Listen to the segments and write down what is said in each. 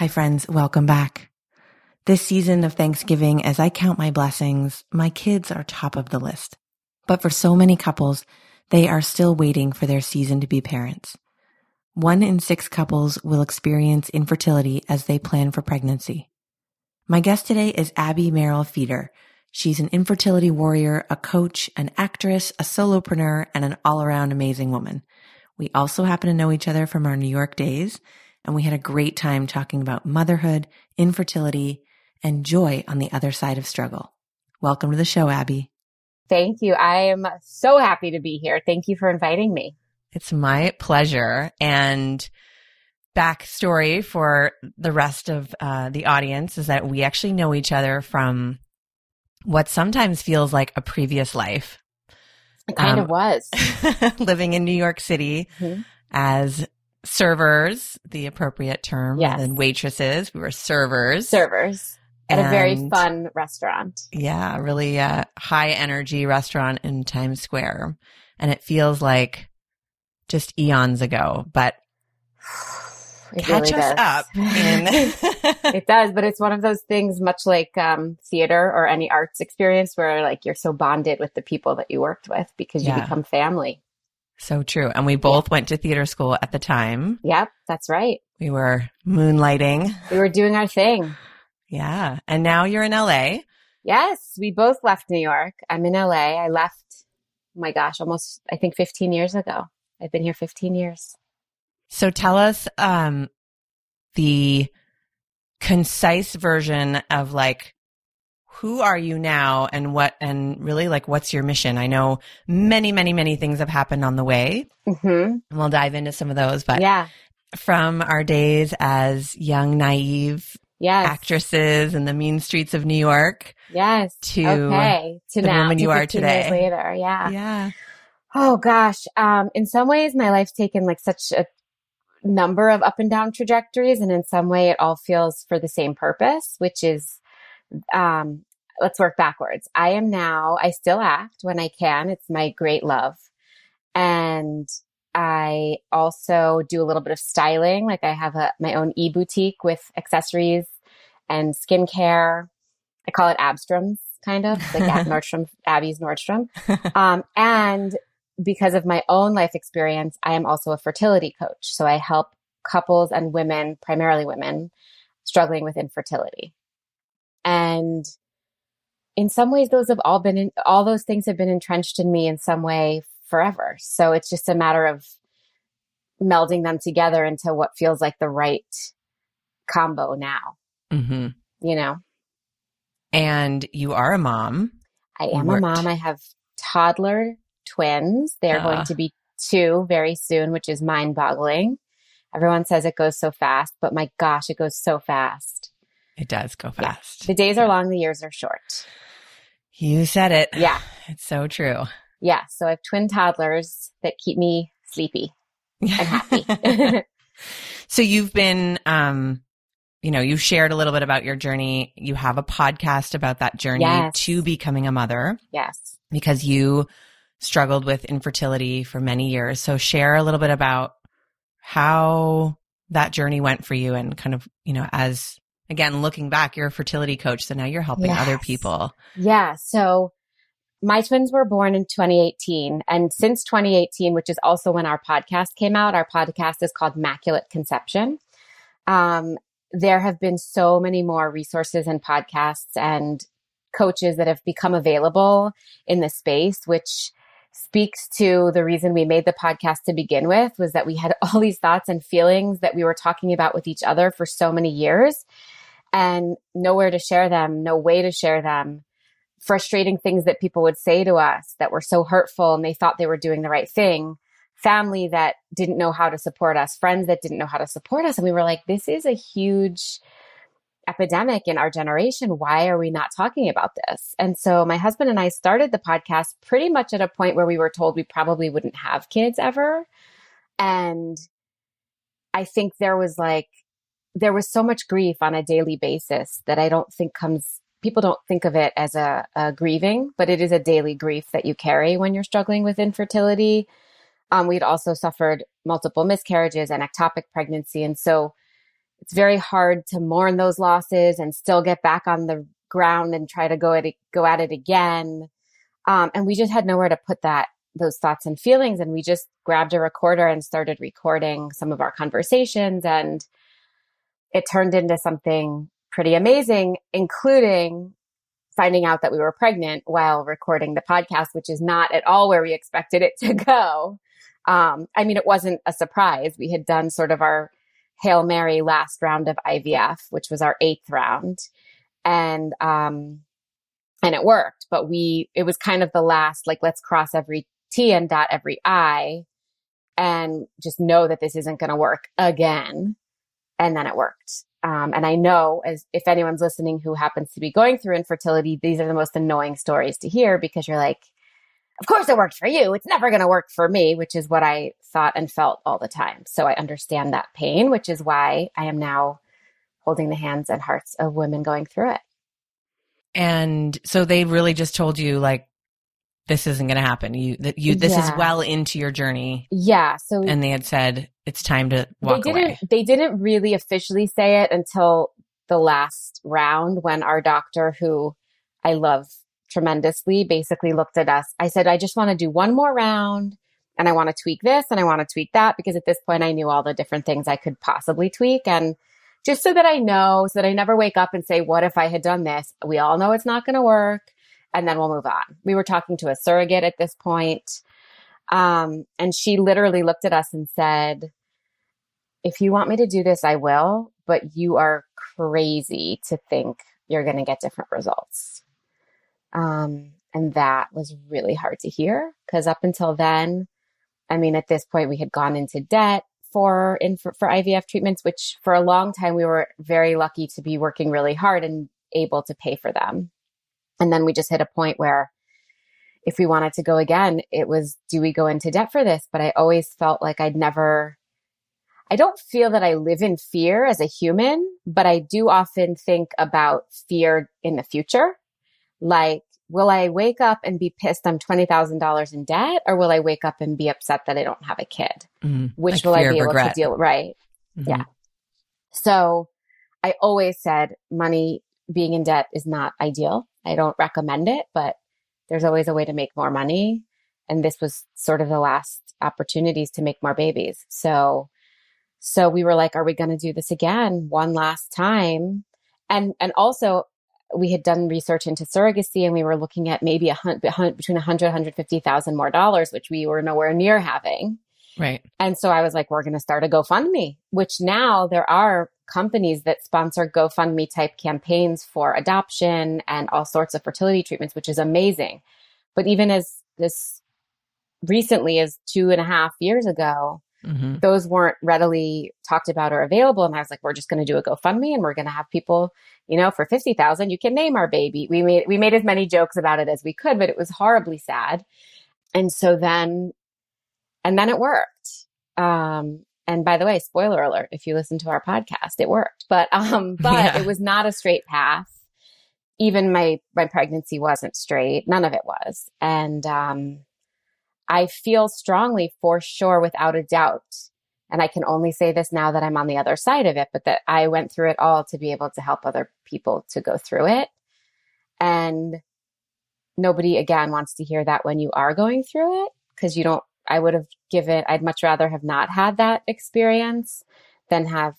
Hi, friends. Welcome back. This season of Thanksgiving, as I count my blessings, my kids are top of the list. But for so many couples, they are still waiting for their season to be parents. One in six couples will experience infertility as they plan for pregnancy. My guest today is Abby Merrill Feeder. She's an infertility warrior, a coach, an actress, a solopreneur, and an all around amazing woman. We also happen to know each other from our New York days and we had a great time talking about motherhood, infertility, and joy on the other side of struggle. Welcome to the show, Abby. Thank you. I am so happy to be here. Thank you for inviting me. It's my pleasure. And backstory for the rest of uh, the audience is that we actually know each other from what sometimes feels like a previous life. It kind um, of was. living in New York City mm-hmm. as servers, the appropriate term, yes. and waitresses. We were servers. Servers. At and, a very fun restaurant. Yeah, really uh, high energy restaurant in Times Square. And it feels like just eons ago, but it catch really us does. up. In- it does, but it's one of those things, much like um, theater or any arts experience, where like you're so bonded with the people that you worked with because you yeah. become family. So true. And we both yeah. went to theater school at the time. Yep, that's right. We were moonlighting. We were doing our thing. Yeah. And now you're in LA. Yes, we both left New York. I'm in LA. I left, oh my gosh, almost, I think 15 years ago. I've been here 15 years. So tell us um, the concise version of like who are you now and what and really like what's your mission? I know many many many things have happened on the way. Mm-hmm. and we'll dive into some of those but yeah. from our days as young naive yes. actresses in the mean streets of new york yes. to okay. To the now, woman you are today. later. Yeah. Yeah. Oh gosh. Um in some ways my life's taken like such a number of up and down trajectories and in some way it all feels for the same purpose which is um, let's work backwards. I am now, I still act when I can. It's my great love. And I also do a little bit of styling. Like I have a, my own e boutique with accessories and skincare. I call it Abstrom's kind of like at Nordstrom, Abby's Nordstrom. Um, and because of my own life experience, I am also a fertility coach. So I help couples and women, primarily women, struggling with infertility. And in some ways, those have all been, in, all those things have been entrenched in me in some way forever. So it's just a matter of melding them together into what feels like the right combo now. Mm-hmm. You know? And you are a mom. I am a mom. I have toddler twins. They're uh. going to be two very soon, which is mind boggling. Everyone says it goes so fast, but my gosh, it goes so fast. It does go fast. Yeah. The days are long, the years are short. You said it. Yeah. It's so true. Yeah. So I have twin toddlers that keep me sleepy and happy. so you've been, um, you know, you shared a little bit about your journey. You have a podcast about that journey yes. to becoming a mother. Yes. Because you struggled with infertility for many years. So share a little bit about how that journey went for you and kind of, you know, as again, looking back, you're a fertility coach. So now you're helping yes. other people. Yeah. So my twins were born in 2018. And since 2018, which is also when our podcast came out, our podcast is called Maculate Conception. Um, there have been so many more resources and podcasts and coaches that have become available in the space, which speaks to the reason we made the podcast to begin with was that we had all these thoughts and feelings that we were talking about with each other for so many years and nowhere to share them, no way to share them. Frustrating things that people would say to us that were so hurtful and they thought they were doing the right thing family that didn't know how to support us, friends that didn't know how to support us. And we were like, this is a huge epidemic in our generation. Why are we not talking about this? And so my husband and I started the podcast pretty much at a point where we were told we probably wouldn't have kids ever. And I think there was like, there was so much grief on a daily basis that I don't think comes, people don't think of it as a, a grieving, but it is a daily grief that you carry when you're struggling with infertility. Um, we'd also suffered multiple miscarriages and ectopic pregnancy. And so it's very hard to mourn those losses and still get back on the ground and try to go at it, go at it again. Um, and we just had nowhere to put that those thoughts and feelings and we just grabbed a recorder and started recording some of our conversations and it turned into something pretty amazing including finding out that we were pregnant while recording the podcast which is not at all where we expected it to go um, i mean it wasn't a surprise we had done sort of our Hail Mary last round of IVF, which was our eighth round. And, um, and it worked, but we, it was kind of the last, like, let's cross every T and dot every I and just know that this isn't going to work again. And then it worked. Um, and I know as if anyone's listening who happens to be going through infertility, these are the most annoying stories to hear because you're like, of course it worked for you. It's never going to work for me, which is what I thought and felt all the time. So I understand that pain, which is why I am now holding the hands and hearts of women going through it. And so they really just told you like this isn't going to happen. You that you this yeah. is well into your journey. Yeah. So and they had said it's time to walk they didn't, away. They didn't really officially say it until the last round when our doctor, who I love tremendously basically looked at us. I said, I just want to do one more round and I want to tweak this and I want to tweak that because at this point I knew all the different things I could possibly tweak. And just so that I know, so that I never wake up and say, what if I had done this? We all know it's not going to work. And then we'll move on. We were talking to a surrogate at this point, um, and she literally looked at us and said, if you want me to do this, I will, but you are crazy to think you're going to get different results. Um, and that was really hard to hear because up until then, I mean, at this point, we had gone into debt for, in, for, for IVF treatments, which for a long time we were very lucky to be working really hard and able to pay for them. And then we just hit a point where if we wanted to go again, it was, do we go into debt for this? But I always felt like I'd never, I don't feel that I live in fear as a human, but I do often think about fear in the future like, will I wake up and be pissed I'm $20,000 in debt or will I wake up and be upset that I don't have a kid? Mm-hmm. Which like will I be able regret. to deal with? Right. Mm-hmm. Yeah. So I always said money being in debt is not ideal. I don't recommend it, but there's always a way to make more money. And this was sort of the last opportunities to make more babies. So, so we were like, are we going to do this again one last time? And, and also we had done research into surrogacy and we were looking at maybe a hundred, between 100 150,000 more dollars which we were nowhere near having right and so i was like we're going to start a gofundme which now there are companies that sponsor gofundme type campaigns for adoption and all sorts of fertility treatments which is amazing but even as this recently as two and a half years ago Mm-hmm. Those weren't readily talked about or available. And I was like, we're just going to do a GoFundMe and we're going to have people, you know, for 50,000, you can name our baby. We made, we made as many jokes about it as we could, but it was horribly sad. And so then, and then it worked. Um, and by the way, spoiler alert, if you listen to our podcast, it worked, but, um, but yeah. it was not a straight path. Even my, my pregnancy wasn't straight. None of it was. And, um, I feel strongly for sure without a doubt. And I can only say this now that I'm on the other side of it, but that I went through it all to be able to help other people to go through it. And nobody again wants to hear that when you are going through it because you don't, I would have given, I'd much rather have not had that experience than have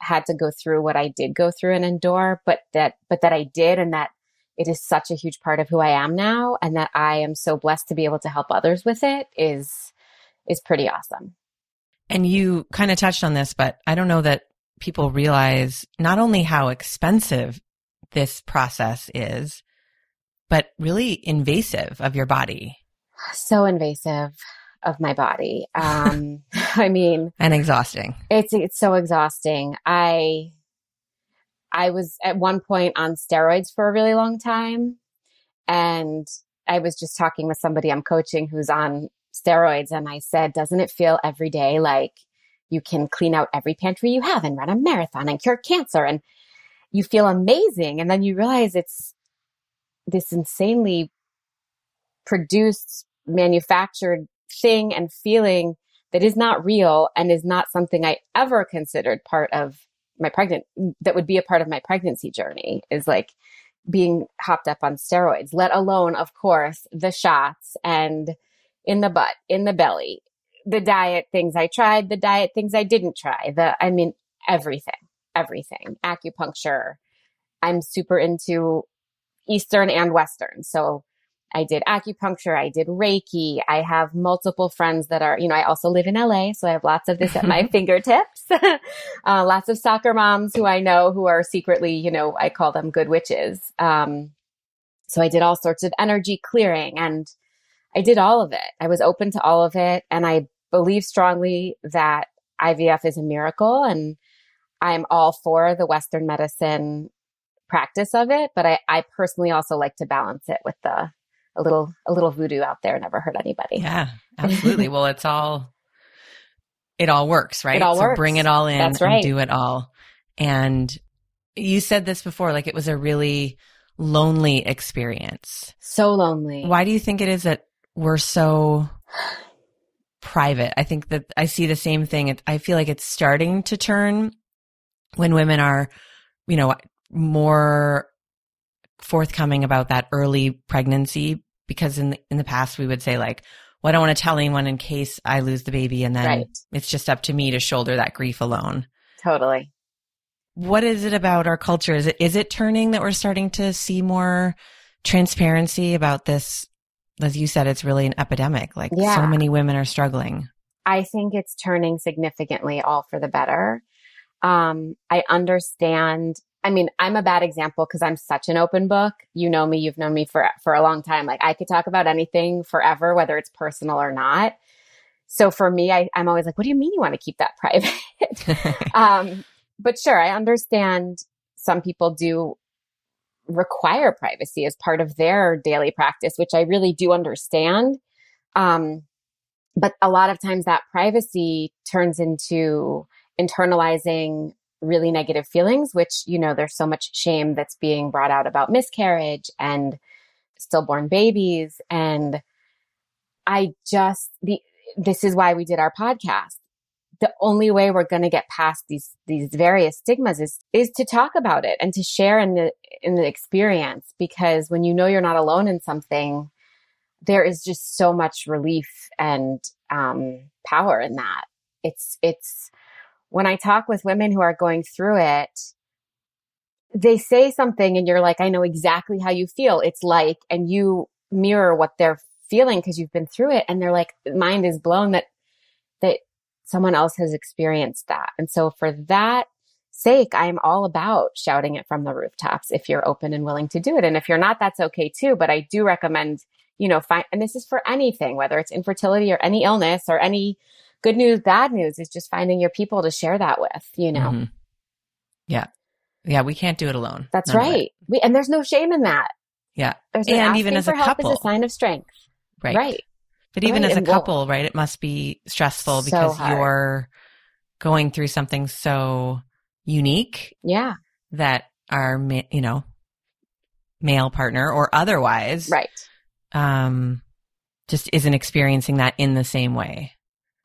had to go through what I did go through and endure, but that, but that I did and that it is such a huge part of who I am now and that I am so blessed to be able to help others with it is is pretty awesome. And you kind of touched on this, but I don't know that people realize not only how expensive this process is, but really invasive of your body. So invasive. Of my body. Um, I mean, and exhausting. It's it's so exhausting. I I was at one point on steroids for a really long time, and I was just talking with somebody I'm coaching who's on steroids, and I said, "Doesn't it feel every day like you can clean out every pantry you have and run a marathon and cure cancer and you feel amazing?" And then you realize it's this insanely produced, manufactured thing and feeling that is not real and is not something I ever considered part of my pregnant that would be a part of my pregnancy journey is like being hopped up on steroids, let alone, of course, the shots and in the butt, in the belly, the diet things I tried, the diet things I didn't try, the, I mean, everything, everything, acupuncture. I'm super into Eastern and Western. So I did acupuncture. I did Reiki. I have multiple friends that are, you know, I also live in LA. So I have lots of this at my fingertips. uh, lots of soccer moms who I know who are secretly, you know, I call them good witches. Um, so I did all sorts of energy clearing and I did all of it. I was open to all of it. And I believe strongly that IVF is a miracle and I'm all for the Western medicine practice of it, but I, I personally also like to balance it with the a little a little voodoo out there never hurt anybody. Yeah, absolutely. well, it's all it all works, right? It all so works. bring it all in That's right. and do it all. And you said this before, like it was a really lonely experience. So lonely. Why do you think it is that we're so private? I think that I see the same thing. It, I feel like it's starting to turn when women are, you know, more forthcoming about that early pregnancy because in the, in the past we would say like, well, I don't want to tell anyone in case I lose the baby and then Right. it's just up to me to shoulder that grief alone. Totally. What is it about our culture? Is it is it turning that we're starting to see more transparency about this? As you said, it's really an epidemic. Like Yeah. so many women are struggling. I think it's turning significantly all for the better. Um, I understand. I mean, I'm a bad example because I'm such an open book. You know me, you've known me for for a long time. Like I could talk about anything forever, whether it's personal or not. So for me, I, I'm always like, what do you mean you want to keep that private? um, but sure, I understand some people do require privacy as part of their daily practice, which I really do understand. Um, but a lot of times that privacy turns into internalizing really negative feelings, which, you know, there's so much shame that's being brought out about miscarriage and stillborn babies. And I just, the, this is why we did our podcast. The only way we're going to get past these, these various stigmas is, is to talk about it and to share in the, in the experience. Because when you know you're not alone in something, there is just so much relief and um, power in that. It's it's when I talk with women who are going through it, they say something and you're like, I know exactly how you feel. It's like, and you mirror what they're feeling because you've been through it, and they're like, mind is blown that that someone else has experienced that. And so for that sake, I'm all about shouting it from the rooftops if you're open and willing to do it. And if you're not, that's okay too. But I do recommend you know, find, and this is for anything, whether it's infertility or any illness or any good news, bad news, is just finding your people to share that with, you know. Mhm. Yeah. Yeah. We can't do it alone. That's None right. We, and there's no shame in that. Yeah. There's And even as a for help couple. is a sign of strength. Right. Right. But even Right, as a and well- couple, right, it must be stressful So because hard. you're going through something so unique Yeah. that our, you know, male partner or otherwise, Right. um, just isn't experiencing that in the same way.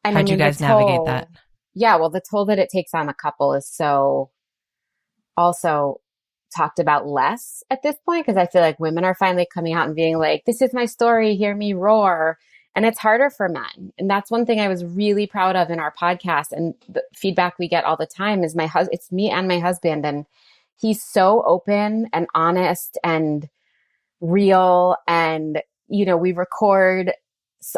And How'd I you mean, the guys navigate toll- that? Yeah. Well, the toll that it takes on a couple is so also talked about less at this point because I feel like women are finally coming out and being like, this is my story, hear me roar. And it's harder for men. And that's one thing I was really proud of in our podcast. And the feedback we get all the time is my husband, it's me and my husband. And he's so open and honest and real. And, you know, we record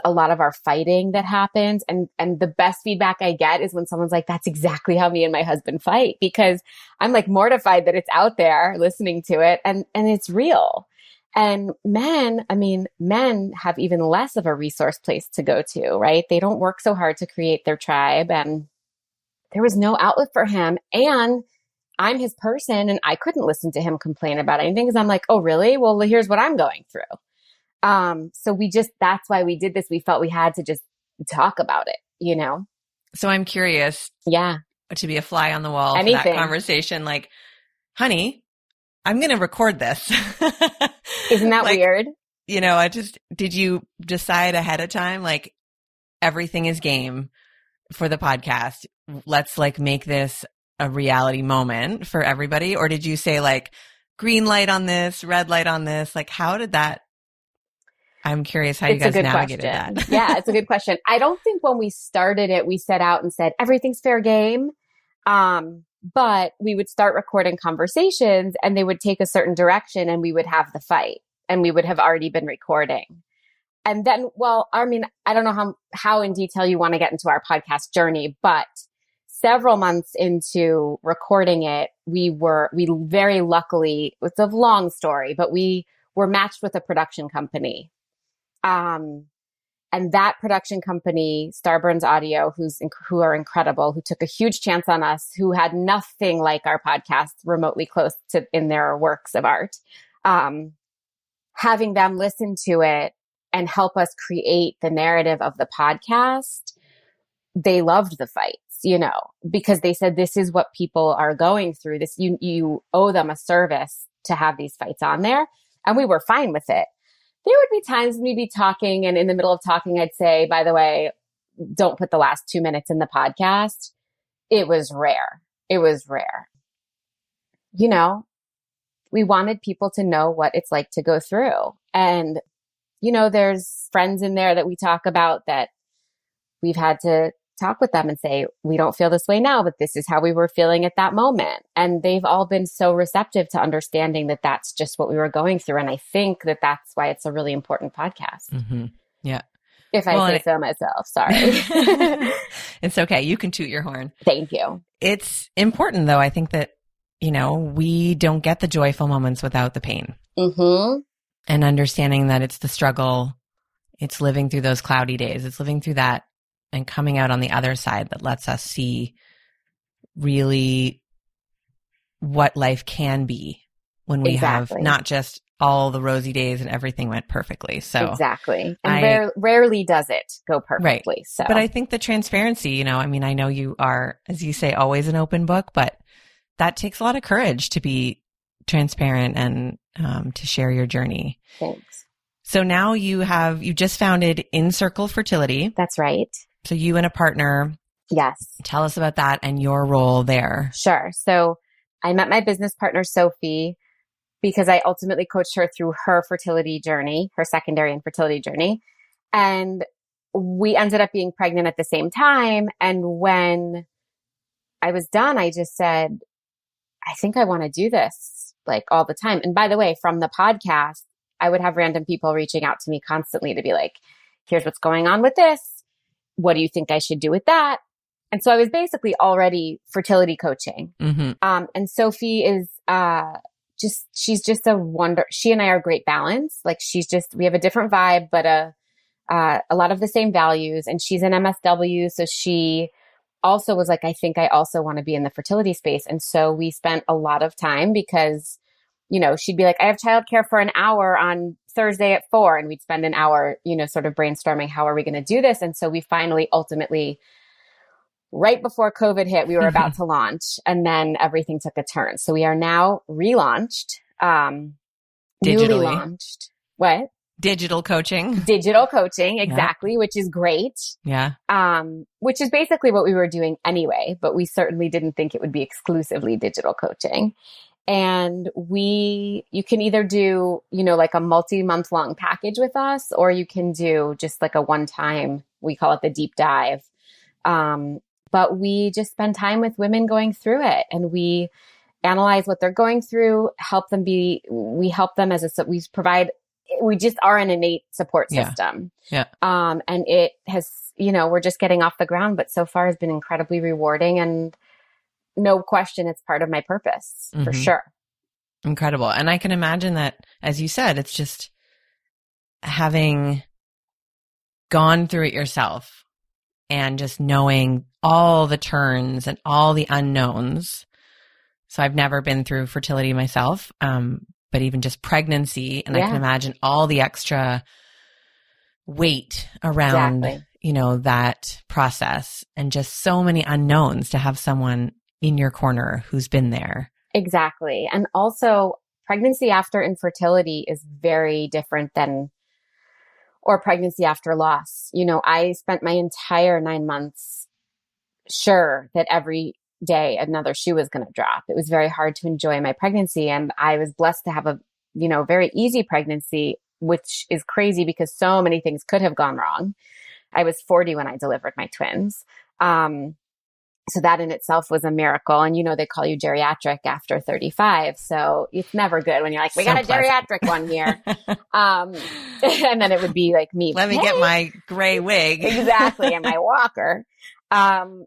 a lot of our fighting that happens. And, and the best feedback I get is when someone's like, that's exactly how me and my husband fight because I'm like mortified that it's out there listening to it and, and it's real. And men, I mean, men have even less of a resource place to go to, right? They don't work so hard to create their tribe and there was no outlet for him. And I'm his person and I couldn't listen to him complain about anything because I'm like, oh, really? Well, here's what I'm going through. Um, so we just, that's why we did this. We felt we had to just talk about it, you know? So I'm curious. Yeah. To be a fly on the wall Anything. for that conversation. Like, honey, I'm going to record this. Isn't that like, weird? You know, I just, did you decide ahead of time? Like, everything is game for the podcast. Let's like make this a reality moment for everybody. Or did you say like green light on this, red light on this? Like, how did that I'm curious how it's you guys navigated question. that. yeah, it's a good question. I don't think when we started it, we set out and said everything's fair game. Um, but we would start recording conversations and they would take a certain direction and we would have the fight and we would have already been recording. And then, well, I mean, I don't know how, how in detail you want to get into our podcast journey, but several months into recording it, we were, we very luckily, it's a long story, but we were matched with a production company um, and that production company, Starburns Audio, who's who are incredible, who took a huge chance on us, who had nothing like our podcast remotely close to in their works of art. Um, having them listen to it and help us create the narrative of the podcast, they loved the fights, you know, because they said this is what people are going through. This you you owe them a service to have these fights on there, and we were fine with it there would be times we'd be talking and in the middle of talking, I'd say, by the way, don't put the last two minutes in the podcast. It was rare. It was rare. You know, we wanted people to know what it's like to go through. And, you know, there's friends in there that we talk about that we've had to talk with them and say, we don't feel this way now, but this is how we were feeling at that moment. And they've all been so receptive to understanding that that's just what we were going through. And I think that that's why it's a really important podcast. Mm-hmm. Yeah. If I well, say so myself, sorry. it's okay. You can toot your horn. Thank you. It's important though. I think that, you know, we don't get the joyful moments without the pain. Mm-hmm. And understanding that it's the struggle. It's living through those cloudy days. It's living through that and coming out on the other side that lets us see really what life can be when we exactly. have not just all the rosy days and everything went perfectly. So exactly, and I, rare, rarely does it go perfectly. Right. So, but I think the transparency, you know, I mean, I know you are, as you say, always an open book, but that takes a lot of courage to be transparent and um, to share your journey. Thanks. So now you have you just founded In Circle Fertility. That's right. So you and a partner. Yes. Tell us about that and your role there. Sure. So I met my business partner, Sophie, because I ultimately coached her through her fertility journey, her secondary infertility journey. And we ended up being pregnant at the same time. And when I was done, I just said, I think I want to do this like all the time. And by the way, from the podcast, I would have random people reaching out to me constantly to be like, here's what's going on with this what do you think I should do with that? And so I was basically already fertility coaching. Mm-hmm. Um, and Sophie is, uh, just, she's just a wonder. She and I are great balance. Like she's just, we have a different vibe, but a, uh, a lot of the same values. And she's an MSW. So she also was like, I think I also want to be in the fertility space. And so we spent a lot of time because, you know, she'd be like, I have childcare for an hour on Thursday at four and we'd spend an hour, you know, sort of brainstorming how are we going to do this. And so we finally ultimately, right before COVID hit, we were about to launch and then everything took a turn. So we are now relaunched, um, Digitally. newly launched. What? Digital coaching. Digital coaching, exactly, yeah. which is great. Yeah. Um, which is basically what we were doing anyway, but we certainly didn't think it would be exclusively digital coaching and we you can either do you know like a multi month long package with us or you can do just like a one time we call it the deep dive. Um, but we just spend time with women going through it and we analyze what they're going through help them be we help them as a we provide we just are an innate support system. Yeah, yeah. um and it has you know we're just getting off the ground but so far has been incredibly rewarding and no question it's part of my purpose mm-hmm. for sure. Incredible. And I can imagine that, as you said, it's just having gone through it yourself and just knowing all the turns and all the unknowns. So I've never been through fertility myself, um, but even just pregnancy, and yeah. I can imagine all the extra weight around, exactly. you know, that process and just so many unknowns to have someone in your corner who's been there. Exactly. And also pregnancy after infertility is very different than or pregnancy after loss. You know, I spent my entire nine months sure that every day another shoe was going to drop. It was very hard to enjoy my pregnancy. And I was blessed to have a, you know, very easy pregnancy, which is crazy because so many things could have gone wrong. I was 40 when I delivered my twins. Um, so that in itself was a miracle. And you know, they call you geriatric after 35. So it's never good when you're like, we so got a pleasant. geriatric one here. um, and then it would be like me. Let me hey. get my gray wig. exactly. And my walker. Um,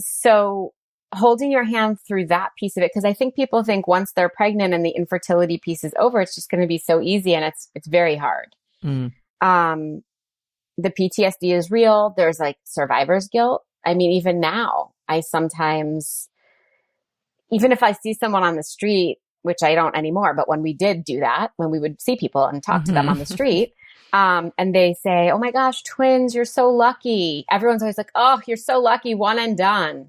so holding your hand through that piece of it, because I think people think once they're pregnant and the infertility piece is over, it's just going to be so easy. And it's, it's very hard. Mm. Um, the PTSD is real. There's like survivor's guilt. I mean, even now, I sometimes, even if I see someone on the street, which I don't anymore, but when we did do that, when we would see people and talk mm-hmm. to them on the mm-hmm. street, um, and they say, Oh my gosh, twins, you're so lucky. Everyone's always like, Oh, you're so lucky, one and done.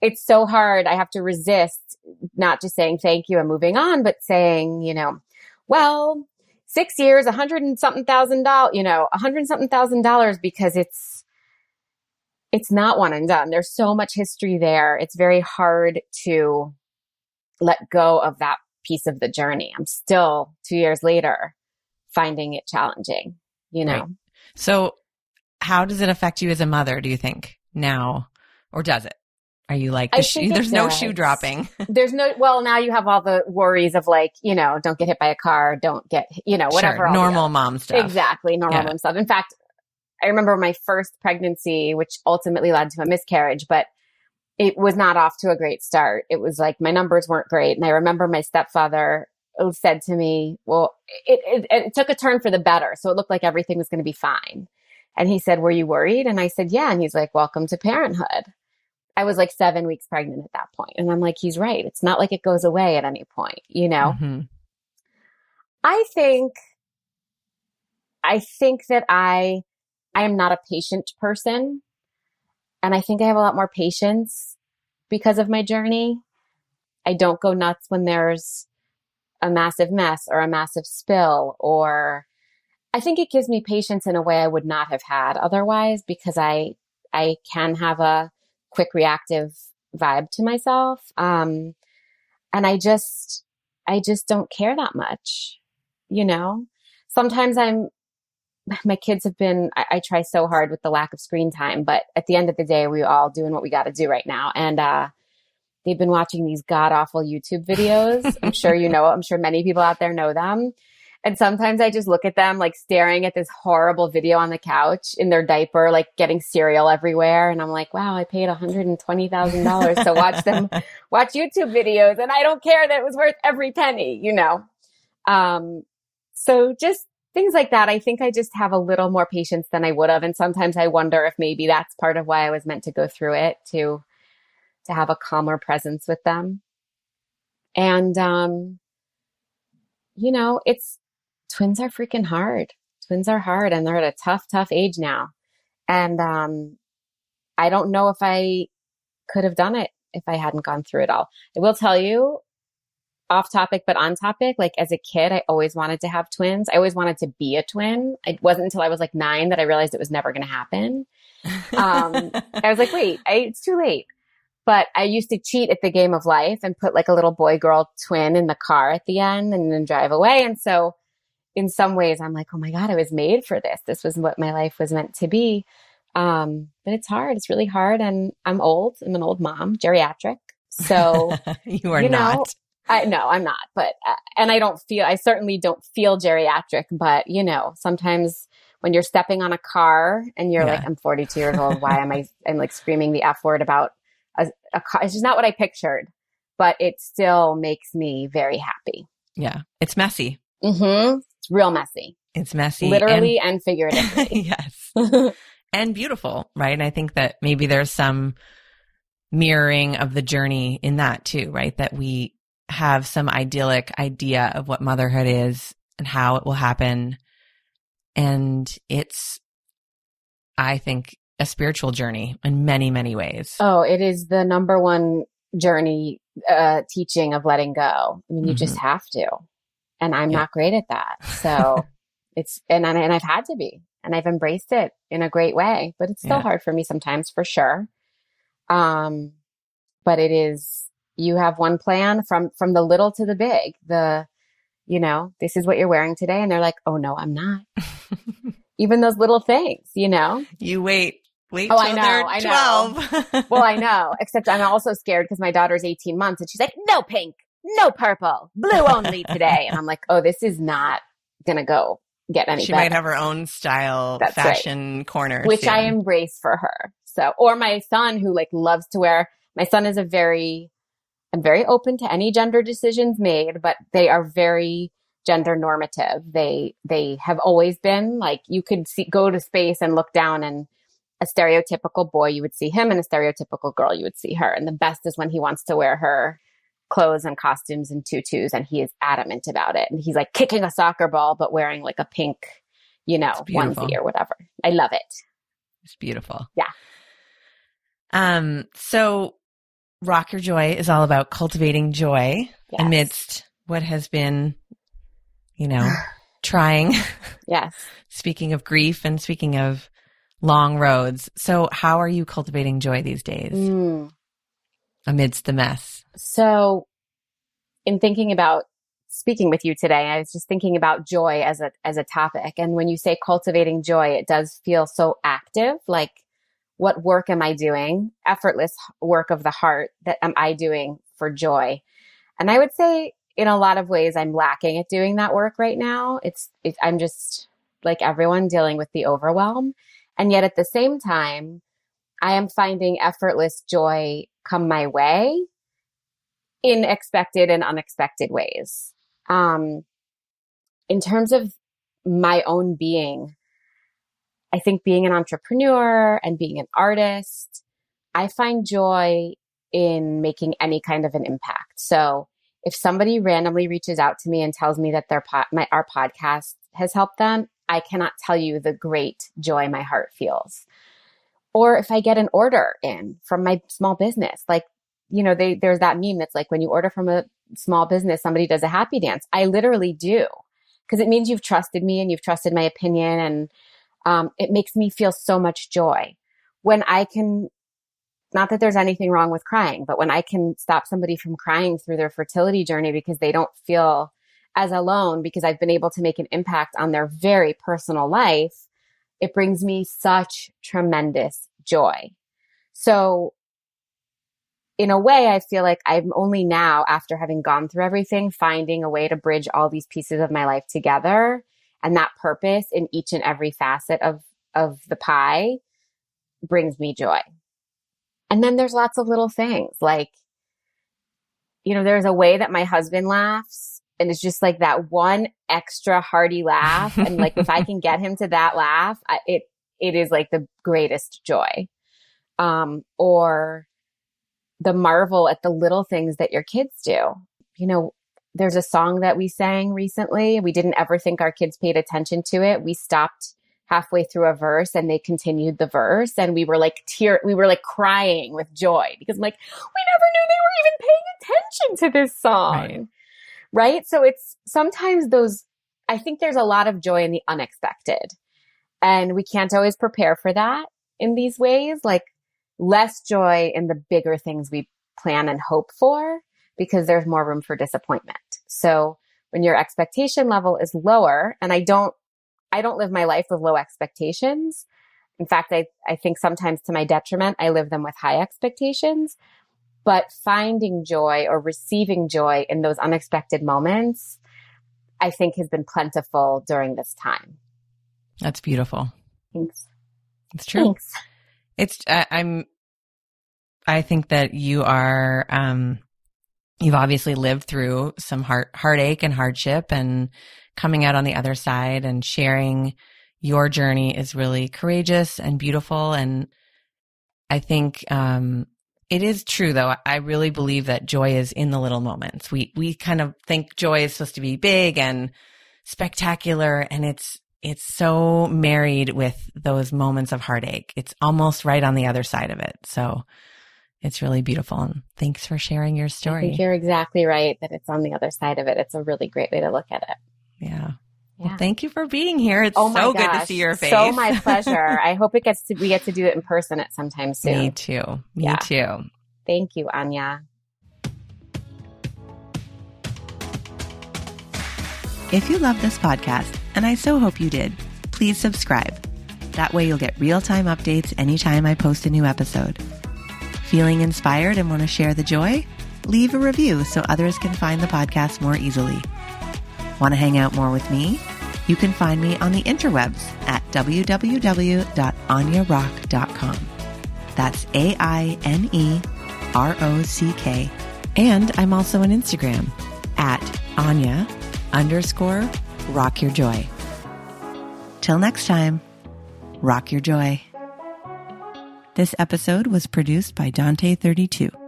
It's so hard. I have to resist not just saying thank you and moving on, but saying, you know, well, six years, a hundred and something thousand dollars, you know, a hundred and something thousand dollars because it's, it's not one and done. There's so much history there. It's very hard to let go of that piece of the journey. I'm still two years later finding it challenging, you know? Right. So how does it affect you as a mother, do you think now? Or does it? Are you like, the shoe, there's no shoe dropping? There's no, well, now you have all the worries of like, you know, don't get hit by a car, don't get, you know, whatever. Sure. Normal mom stuff. Exactly. Normal yeah. mom stuff. In fact, I remember my first pregnancy, which ultimately led to a miscarriage, but it was not off to a great start. It was like my numbers weren't great. And I remember my stepfather said to me, well, it, it, it took a turn for the better. So it looked like everything was going to be fine. And he said, were you worried? And I said, yeah. And he's like, welcome to parenthood. I was like seven weeks pregnant at that point. And I'm like, he's right. It's not like it goes away at any point, you know? Mm-hmm. I think, I think that I I am not a patient person. And I think I have a lot more patience because of my journey. I don't go nuts when there's a massive mess or a massive spill or I think it gives me patience in a way I would not have had otherwise because I I can have a quick reactive vibe to myself. Um and I just I just don't care that much. You know? Sometimes I'm my kids have been I, I, try so hard with the lack of screen time but at the end of the day we're all doing what we got to do right now. And uh they've been watching these god awful youtube videos. I'm sure you know i'm sure many people out there know them. And sometimes i just look at them like staring at this horrible video on the couch in their diaper like getting cereal everywhere. And i'm like wow i paid $120000 to watch them watch youtube videos and i don't care that it was worth every penny you know? Um so just things like that. I think I just have a little more patience than I would have. And sometimes I wonder if maybe that's part of why I was meant to go through it to, to have a calmer presence with them. And, um, you know, it's twins are freaking hard. Twins are hard and they're at a tough, tough age now. And, um, I don't know if I could have done it if I hadn't gone through it all. I will tell you, off topic, but on topic, like as a kid, I always wanted to have twins. I always wanted to be a twin. It wasn't until I was like nine that I realized it was never going to happen. Um, I was like, wait, I, it's too late. But I used to cheat at the game of life and put like a little boy girl twin in the car at the end and then drive away. And so in some ways, I'm like, oh my God, I was made for this. This was what my life was meant to be. Um, but it's hard. It's really hard. And I'm old. I'm an old mom, geriatric. So you are you know, not. I no, I'm not, but uh, and I don't feel I certainly don't feel geriatric, but you know, sometimes when you're stepping on a car and you're yeah. like I'm 42 years old, why am I I'm like screaming the f word about a, a car? It's just not what I pictured. but it still makes me very happy. Yeah. It's messy. Mm-hmm. It's real messy. It's messy. Literally and, and figuratively. yes. and beautiful, right? And I think that maybe there's some mirroring of the journey in that too, right? That we have some idyllic idea of what motherhood is and how it will happen. And it's, I think, a spiritual journey in many, many ways. Oh, it is the number one journey uh, teaching of letting go. I mean, you mm-hmm. just have to. And I'm yeah. not great at that. So it's, and, I, and I've had to be, and I've embraced it in a great way, but it's still yeah. hard for me sometimes for sure. Um, but it is, you have one plan from, from the little to the big, the, you know, this is what you're wearing today. And they're like, oh no, I'm not. Even those little things, you know? You wait Wait oh, I know, I know. well, I know, except I'm also scared because my daughter's 18 months and she's like, no pink, no purple, blue only today. and I'm like, oh, this is not going to go get any She better. might have her own style That's fashion right. corner. Which soon. I embrace for her. So, or my son who like loves to wear, my son is a very, I'm very open to any gender decisions made, but they are very gender normative. They, they have always been like, you could see, go to space and look down and a stereotypical boy, you would see him, and a stereotypical girl, you would see her. And the best is when he wants to wear her clothes and costumes and tutus, and he is adamant about it. And he's like kicking a soccer ball, but wearing like a pink, you know, onesie or whatever. I love it. It's beautiful. Yeah. Um, so Rock Your Joy is all about cultivating joy yes. amidst what has been, you know, trying. Yes. speaking of grief and speaking of long roads. So, how are you cultivating joy these days mm. amidst the mess? So, in thinking about speaking with you today, I was just thinking about joy as a as a topic. And when you say cultivating joy, it does feel so active. Like, what work am I doing? Effortless work of the heart that am I doing for joy? And I would say, in a lot of ways, I'm lacking at doing that work right now. It's, it, I'm just like everyone dealing with the overwhelm. And yet at the same time, I am finding effortless joy come my way in expected and unexpected ways. Um, in terms of my own being, I think being an entrepreneur and being an artist, I find joy in making any kind of an impact. So if somebody randomly reaches out to me and tells me that their po- my, our podcast has helped them, I cannot tell you the great joy my heart feels. Or if I get an order in from my small business, like, you know, they, there's that meme that's like when you order from a small business, somebody does a happy dance. I literally do because it means you've trusted me and you've trusted my opinion. And um, it makes me feel so much joy when I can not that there's anything wrong with crying, but when I can stop somebody from crying through their fertility journey because they don't feel as alone because I've been able to make an impact on their very personal life, it brings me such tremendous joy. So in a way, I feel like I'm only now, after having gone through everything, finding a way to bridge all these pieces of my life together and that purpose in each and every facet of, of the pie brings me joy. And then there's lots of little things like, you know, there's a way that my husband laughs and it's just like that one extra hearty laugh. and like if I can get him to that laugh, I, it it is like the greatest joy. Um, or the marvel at the little things that your kids do. You know, there's a song that we sang recently. We didn't ever think our kids paid attention to it. We stopped halfway through a verse and they continued the verse and we were like tear we were like crying with joy because I'm like we never knew they were even paying attention to this song. Right right? So it's sometimes those, I think there's a lot of joy in the unexpected and we can't always prepare for that in these ways, like less joy in the bigger things we plan and hope for because there's more room for disappointment. So when your expectation level is lower, and I don't, I don't live my life with low expectations. In fact, I, I think sometimes to my detriment, I live them with high expectations. But finding joy or receiving joy in those unexpected moments, I think has been plentiful during this time. That's beautiful. Thanks. It's true. Thanks. It's, I'm, I think that you are, um, you've obviously lived through some heart, heartache and hardship and coming out on the other side and sharing your journey is really courageous and beautiful. And I think, um, it is true though. I really believe that joy is in the little moments. We, we kind of think joy is supposed to be big and spectacular and it's, it's so married with those moments of heartache. It's almost right on the other side of it. So it's really beautiful. And thanks for sharing your story. I think you're exactly right that it's on the other side of it. It's a really great way to look at it. Yeah. Yeah. Well, thank you for being here. It's oh so gosh. good to see your face. So my pleasure. I hope it gets to we get to do it in person at some time soon. Me too. Me yeah. too. Thank you, Aine. If you love this podcast, and I so hope you did, please subscribe. That way you'll get real-time updates anytime I post a new episode. Feeling inspired and want to share the joy? Leave a review so others can find the podcast more easily. Want to hang out more with me? You can find me on the interwebs at www.ainerock.com. That's A I N E R O C K. And I'm also on Instagram at Aine underscore rock your joy. Till next time, rock your joy. This episode was produced by Dante32.